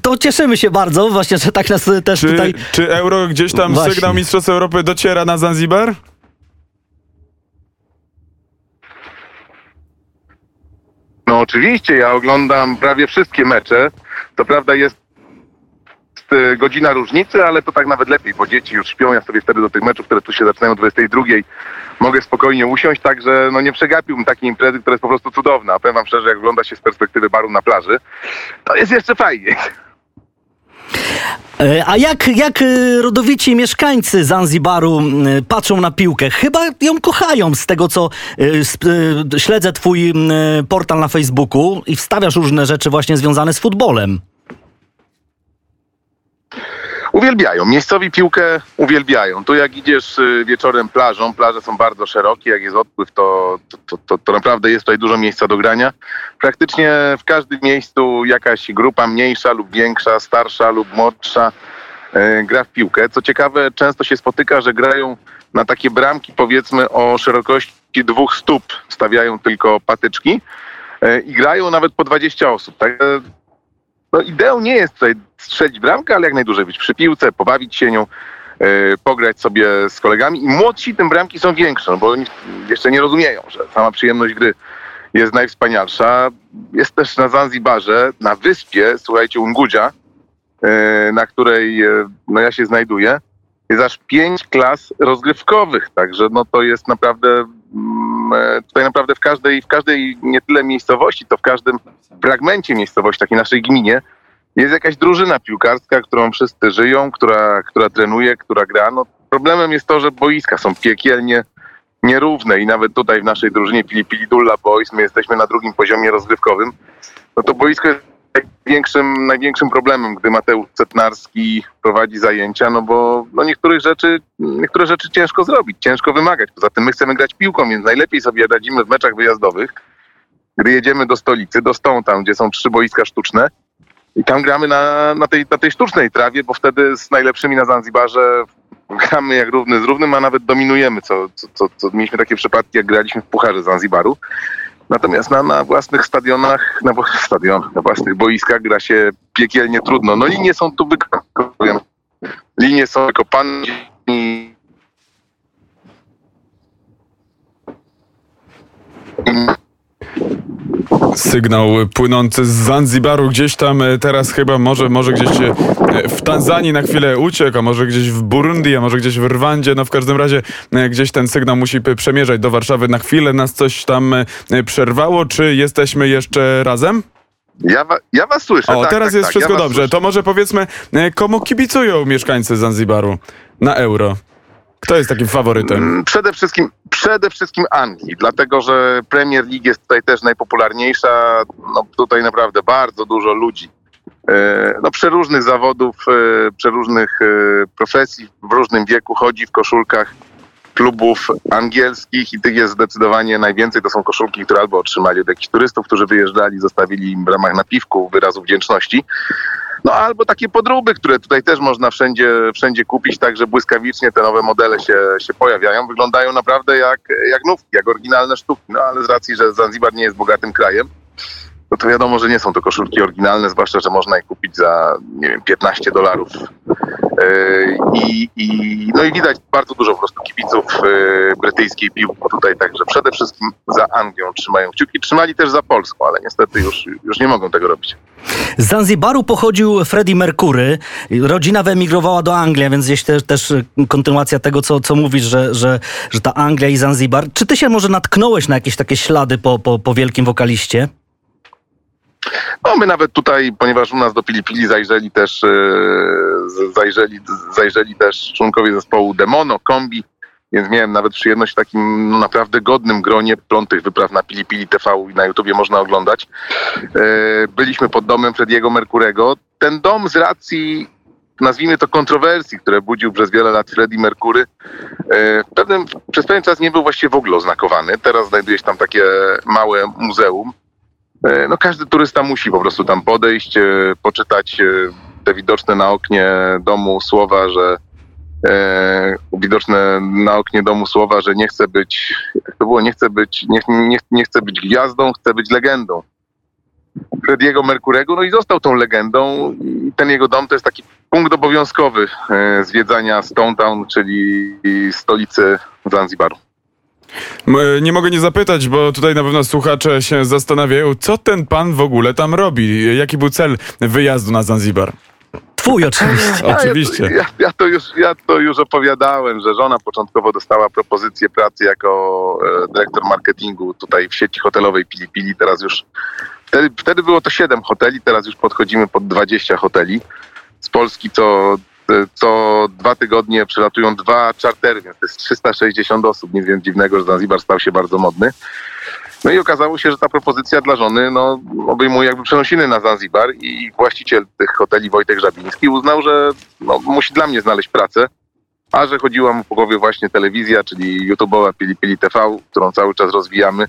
Speaker 5: to cieszymy się bardzo, właśnie, że tak nas też
Speaker 4: Czy,
Speaker 5: tutaj...
Speaker 4: czy euro gdzieś tam
Speaker 5: Właśnie.
Speaker 4: sygnał Mistrzostw Europy dociera na Zanzibar?
Speaker 7: No oczywiście, ja oglądam prawie wszystkie mecze. To prawda jest e, godzina różnicy, ale to tak nawet lepiej, bo dzieci już śpią. Ja sobie wtedy do tych meczów, które tu się zaczynają o 22, mogę spokojnie usiąść, także no nie przegapiłbym takiej imprezy, która jest po prostu cudowna. A powiem wam szczerze, jak ogląda się z perspektywy baru na plaży, to jest jeszcze fajnie.
Speaker 5: E, A jak, jak e, rodowici mieszkańcy Zanzibaru patrzą na piłkę? Chyba ją kochają z tego, co e, śledzę twój portal na Facebooku i wstawiasz różne rzeczy właśnie związane z futbolem.
Speaker 7: Uwielbiają. Miejscowi piłkę uwielbiają. Tu jak idziesz y, wieczorem plażą, plaże są bardzo szerokie, jak jest odpływ, to, to, to, to, naprawdę jest tutaj dużo miejsca do grania. Praktycznie w każdym miejscu jakaś grupa mniejsza lub większa, starsza lub młodsza y, gra w piłkę. Co ciekawe, często się spotyka, że grają na takie bramki powiedzmy o szerokości dwóch stóp. Stawiają tylko patyczki y, i grają nawet po 20 osób. Tak? No ideą nie jest tutaj strzelić bramkę, ale jak najdłużej być przy piłce, pobawić się nią, e, pograć sobie z kolegami. I młodsi tym bramki są większe, no bo oni jeszcze nie rozumieją, że sama przyjemność gry jest najwspanialsza. Jest też na Zanzibarze, na wyspie, słuchajcie, Ungudzia, e, na której e, no ja się znajduję, jest aż pięć klas rozgrywkowych, także no to jest naprawdę tutaj naprawdę w każdej, w każdej nie tyle miejscowości, to w każdym fragmencie miejscowości, takiej naszej gminie, jest jakaś drużyna piłkarska, którą wszyscy żyją, która, która trenuje, która gra. No, problemem jest to, że boiska są piekielnie nierówne i nawet tutaj w naszej drużynie Pili Pili Dulla Boys my jesteśmy na drugim poziomie rozgrywkowym, no to boisko jest największym, największym problemem, gdy Mateusz Cetnarski prowadzi zajęcia, no bo no niektórych rzeczy, niektóre rzeczy ciężko zrobić, ciężko wymagać. Poza tym my chcemy grać piłką, więc najlepiej sobie radzimy w meczach wyjazdowych, gdy jedziemy do stolicy, do Stą, tam gdzie są trzy boiska sztuczne i tam gramy na, na, tej, na tej sztucznej trawie, bo wtedy z najlepszymi na Zanzibarze gramy jak równy z równym, a nawet dominujemy, co, co, co, co mieliśmy takie przypadki, jak graliśmy w Pucharze Zanzibaru. Natomiast na, na własnych stadionach, na własnych stadionach, na własnych boiskach gra się piekielnie trudno. No linie są tu wykopane. Linie są wykopane i
Speaker 4: Sygnał płynący z Zanzibaru gdzieś tam e, teraz chyba może, może gdzieś e, w Tanzanii na chwilę uciekł, a może gdzieś w Burundi, a może gdzieś w Rwandzie. No w każdym razie e, gdzieś ten sygnał musi przemierzać do Warszawy. Na chwilę nas coś tam przerwało. Czy jesteśmy jeszcze razem?
Speaker 7: ja, wa, ja was słyszę.
Speaker 4: O,
Speaker 7: tak,
Speaker 4: teraz
Speaker 7: tak,
Speaker 4: jest
Speaker 7: tak,
Speaker 4: wszystko
Speaker 7: ja
Speaker 4: dobrze.
Speaker 7: Słyszę.
Speaker 4: To może powiedzmy, komu kibicują mieszkańcy Zanzibaru na euro? Kto jest takim faworytem?
Speaker 7: Mm, Przede wszystkim, przede wszystkim Anglii, dlatego że Premier League jest tutaj też najpopularniejsza. No, tutaj naprawdę bardzo dużo ludzi. e, No, przeróżnych zawodów, e, przeróżnych e, profesji, w różnym wieku chodzi w koszulkach klubów angielskich i tych jest zdecydowanie najwięcej. To są koszulki, które albo otrzymali od jakichś turystów, którzy wyjeżdżali, zostawili im w ramach napiwku wyrazu wdzięczności. No albo takie podróby, które tutaj też można wszędzie, wszędzie kupić, także błyskawicznie te nowe modele się, się pojawiają. Wyglądają naprawdę jak, jak nówki, jak oryginalne sztuki. No ale z racji, że Zanzibar nie jest bogatym krajem, no to wiadomo, że nie są to koszulki oryginalne, zwłaszcza, że można je kupić za, nie wiem, 15 dolarów. Yy, I, i, no i widać bardzo dużo po prostu kibiców yy, brytyjskiej piłki tutaj, także przede wszystkim za Anglią trzymają kciuki. Trzymali też za Polską, ale niestety już, już nie mogą tego robić.
Speaker 5: Z Zanzibaru pochodził Freddie Mercury. Rodzina wyemigrowała do Anglii, więc gdzieś też, też kontynuacja tego, co, co mówisz, że, że, że ta Anglia i Zanzibar. Czy ty się może natknąłeś na jakieś takie ślady po, po, po wielkim wokaliście?
Speaker 7: No my nawet tutaj, ponieważ u nas do Pili Pili zajrzeli też, e, zajrzeli, zajrzeli też członkowie zespołu Demono, Kombi, więc miałem nawet przyjemność w takim no, naprawdę godnym gronie plątych wypraw na Pili Pili TV i na YouTubie można oglądać. E, Byliśmy pod domem Frediego Merkurego. Ten dom z racji nazwijmy to kontrowersji, które budził przez wiele lat Freddie Mercury, e, pewnym, przez pewien czas nie był właściwie w ogóle oznakowany. Teraz znajduje się tam takie małe muzeum. E, No każdy turysta musi po prostu tam podejść, e, poczytać e, te widoczne na oknie domu słowa, że e, widoczne na oknie domu słowa, że nie chce być, jak to było, nie chce być, nie, nie, nie być gwiazdą, chce być legendą. Frediego Merkurego, no i został tą legendą i ten jego dom to jest taki punkt obowiązkowy e, zwiedzania Stone Town, czyli stolicy Zanzibaru.
Speaker 4: E, Nie mogę nie zapytać, bo tutaj na pewno słuchacze się zastanawiają, co ten pan w ogóle tam robi? Jaki był cel wyjazdu na Zanzibar?
Speaker 5: Twój oczywiście.
Speaker 4: Oczywiście.
Speaker 7: Ja, ja, ja, to już, ja to już opowiadałem, że żona początkowo dostała propozycję pracy jako e, dyrektor marketingu tutaj w sieci hotelowej Pili Pili. Teraz już, wtedy, wtedy było to 7 hoteli, teraz już podchodzimy pod 20 hoteli. Z Polski co, e, co dwa tygodnie przylatują dwa czartery, więc to jest 360 osób. Nic więc dziwnego, że Zanzibar stał się bardzo modny. No i okazało się, że ta propozycja dla żony no, obejmuje jakby przenosiny na Zanzibar i właściciel tych hoteli Wojtek Żabiński uznał, że no, musi dla mnie znaleźć pracę, a że chodziła mu po głowie właśnie telewizja, czyli YouTube'owa Pili Pili TV, którą cały czas rozwijamy,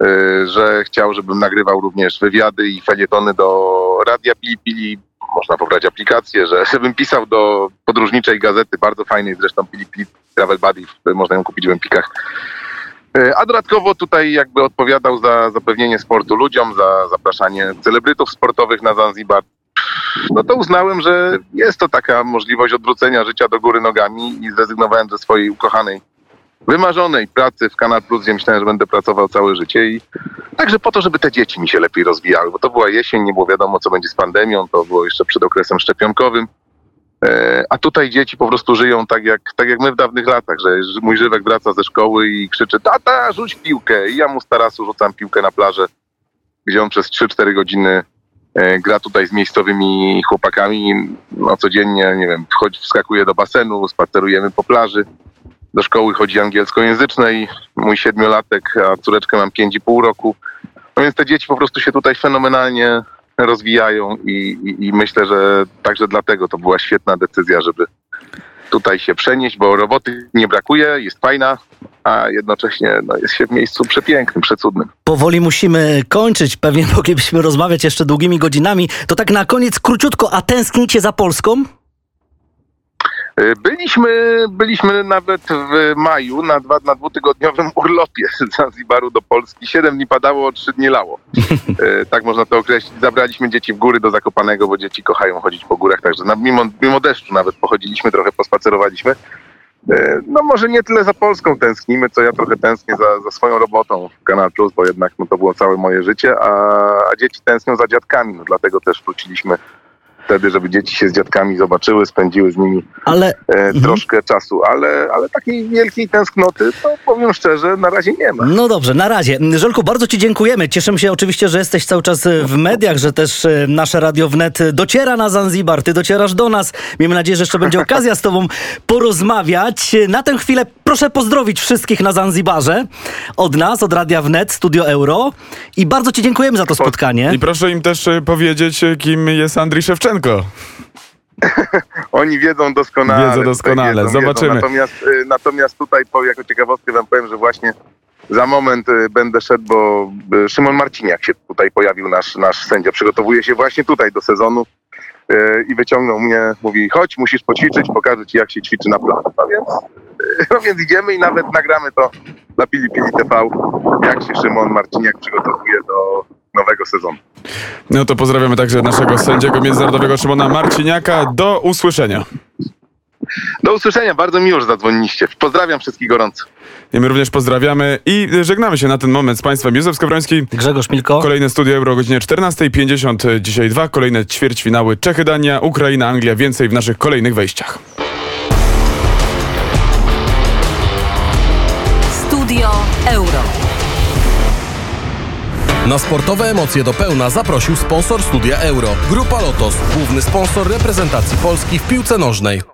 Speaker 7: yy, że chciał, żebym nagrywał również wywiady i felietony do Radia Pili Pili, można pobrać aplikację, że żebym pisał do podróżniczej gazety, bardzo fajnej zresztą Pili Pili Travel Buddy, można ją kupić w Empikach. E, A dodatkowo tutaj jakby odpowiadał za zapewnienie sportu ludziom, za zapraszanie celebrytów sportowych na Zanzibar. No to uznałem, że jest to taka możliwość odwrócenia życia do góry nogami i zrezygnowałem ze swojej ukochanej, wymarzonej pracy w Kanal Plus, gdzie myślałem, że będę pracował całe życie i także po to, żeby te dzieci mi się lepiej rozwijały, bo to była jesień, nie było wiadomo, co będzie z pandemią, to było jeszcze przed okresem szczepionkowym. E, A tutaj dzieci po prostu żyją tak jak, tak jak my w dawnych latach, że mój żywek wraca ze szkoły i krzyczy tata, rzuć piłkę. I ja mu z tarasu rzucam piłkę na plażę, gdzie on przez 3-4 godziny e, gra tutaj z miejscowymi chłopakami. No codziennie, nie wiem, wchodzi, wskakuje do basenu, spacerujemy po plaży. Do szkoły chodzi angielskojęzycznej, mój siedmiolatek, a córeczkę mam pięć i pół roku. No więc te dzieci po prostu się tutaj fenomenalnie rozwijają i, i, i myślę, że także dlatego to była świetna decyzja, żeby tutaj się przenieść, bo roboty nie brakuje, jest fajna, a jednocześnie no, jest się w miejscu przepięknym, przecudnym.
Speaker 5: Powoli musimy kończyć, pewnie moglibyśmy rozmawiać jeszcze długimi godzinami. To tak na koniec króciutko, a tęsknicie za Polską?
Speaker 7: Y, Byliśmy, byliśmy nawet w maju na, dwa, na dwutygodniowym urlopie z Zanzibaru do Polski. Siedem dni padało, trzy dni lało. Y, tak można to określić. Zabraliśmy dzieci w góry do Zakopanego, bo dzieci kochają chodzić po górach, także na, mimo, mimo deszczu nawet pochodziliśmy, trochę pospacerowaliśmy. Y, No może nie tyle za Polską tęsknimy, co ja trochę tęsknię za, za swoją robotą w Kanal Plus, bo jednak no, to było całe moje życie, a, a dzieci tęsknią za dziadkami, no, dlatego też wróciliśmy wtedy, żeby dzieci się z dziadkami zobaczyły, spędziły z nimi
Speaker 5: Ale
Speaker 7: e, troszkę czasu, ale, ale takiej wielkiej tęsknoty, to powiem szczerze, na razie nie ma.
Speaker 5: No dobrze, na razie. Żelku, bardzo Ci dziękujemy. Cieszymy się oczywiście, że jesteś cały czas w mediach, że też e, nasze Radio Wnet dociera na Zanzibar, Ty docierasz do nas. Miejmy nadzieję, że jeszcze będzie okazja z Tobą porozmawiać. Na tę chwilę proszę pozdrowić wszystkich na Zanzibarze od nas, od Radia Wnet, Studio Euro i bardzo Ci dziękujemy za to spotkanie.
Speaker 4: I proszę im też e, powiedzieć, e, kim jest Andrii Szewczenko.
Speaker 7: Oni wiedzą doskonale.
Speaker 4: Wiedzą doskonale.
Speaker 7: Wiedzą,
Speaker 4: Zobaczymy.
Speaker 7: Wiedzą. Natomiast, y, natomiast tutaj po, jako ciekawostkę wam powiem, że właśnie za moment y, będę szedł, bo y, Szymon Marciniak się tutaj pojawił, nasz, nasz sędzia. Przygotowuje się właśnie tutaj do sezonu i wyciągnął mnie, mówi chodź, musisz poćwiczyć, pokażę ci jak się ćwiczy na plan. No więc, no więc idziemy i nawet nagramy to dla Pili Pili TV, jak się Szymon Marciniak przygotowuje do nowego sezonu.
Speaker 4: No to pozdrawiamy także naszego sędziego międzynarodowego Szymona Marciniaka. Do usłyszenia.
Speaker 7: Do usłyszenia, bardzo miło, że zadzwoniliście. Pozdrawiam wszystkich gorąco.
Speaker 4: I my również pozdrawiamy i żegnamy się na ten moment z Państwem. Józef Skowroński,
Speaker 5: Grzegorz Milko.
Speaker 4: kolejne studio Euro o godzinie 14.50. Dzisiaj dwa kolejne ćwierćfinały Czechy, Dania, Ukraina, Anglia. Więcej w naszych kolejnych wejściach.
Speaker 2: Studio Euro.
Speaker 3: Na sportowe emocje do pełna zaprosił sponsor studia Euro. Grupa Lotos, główny sponsor reprezentacji Polski w piłce nożnej.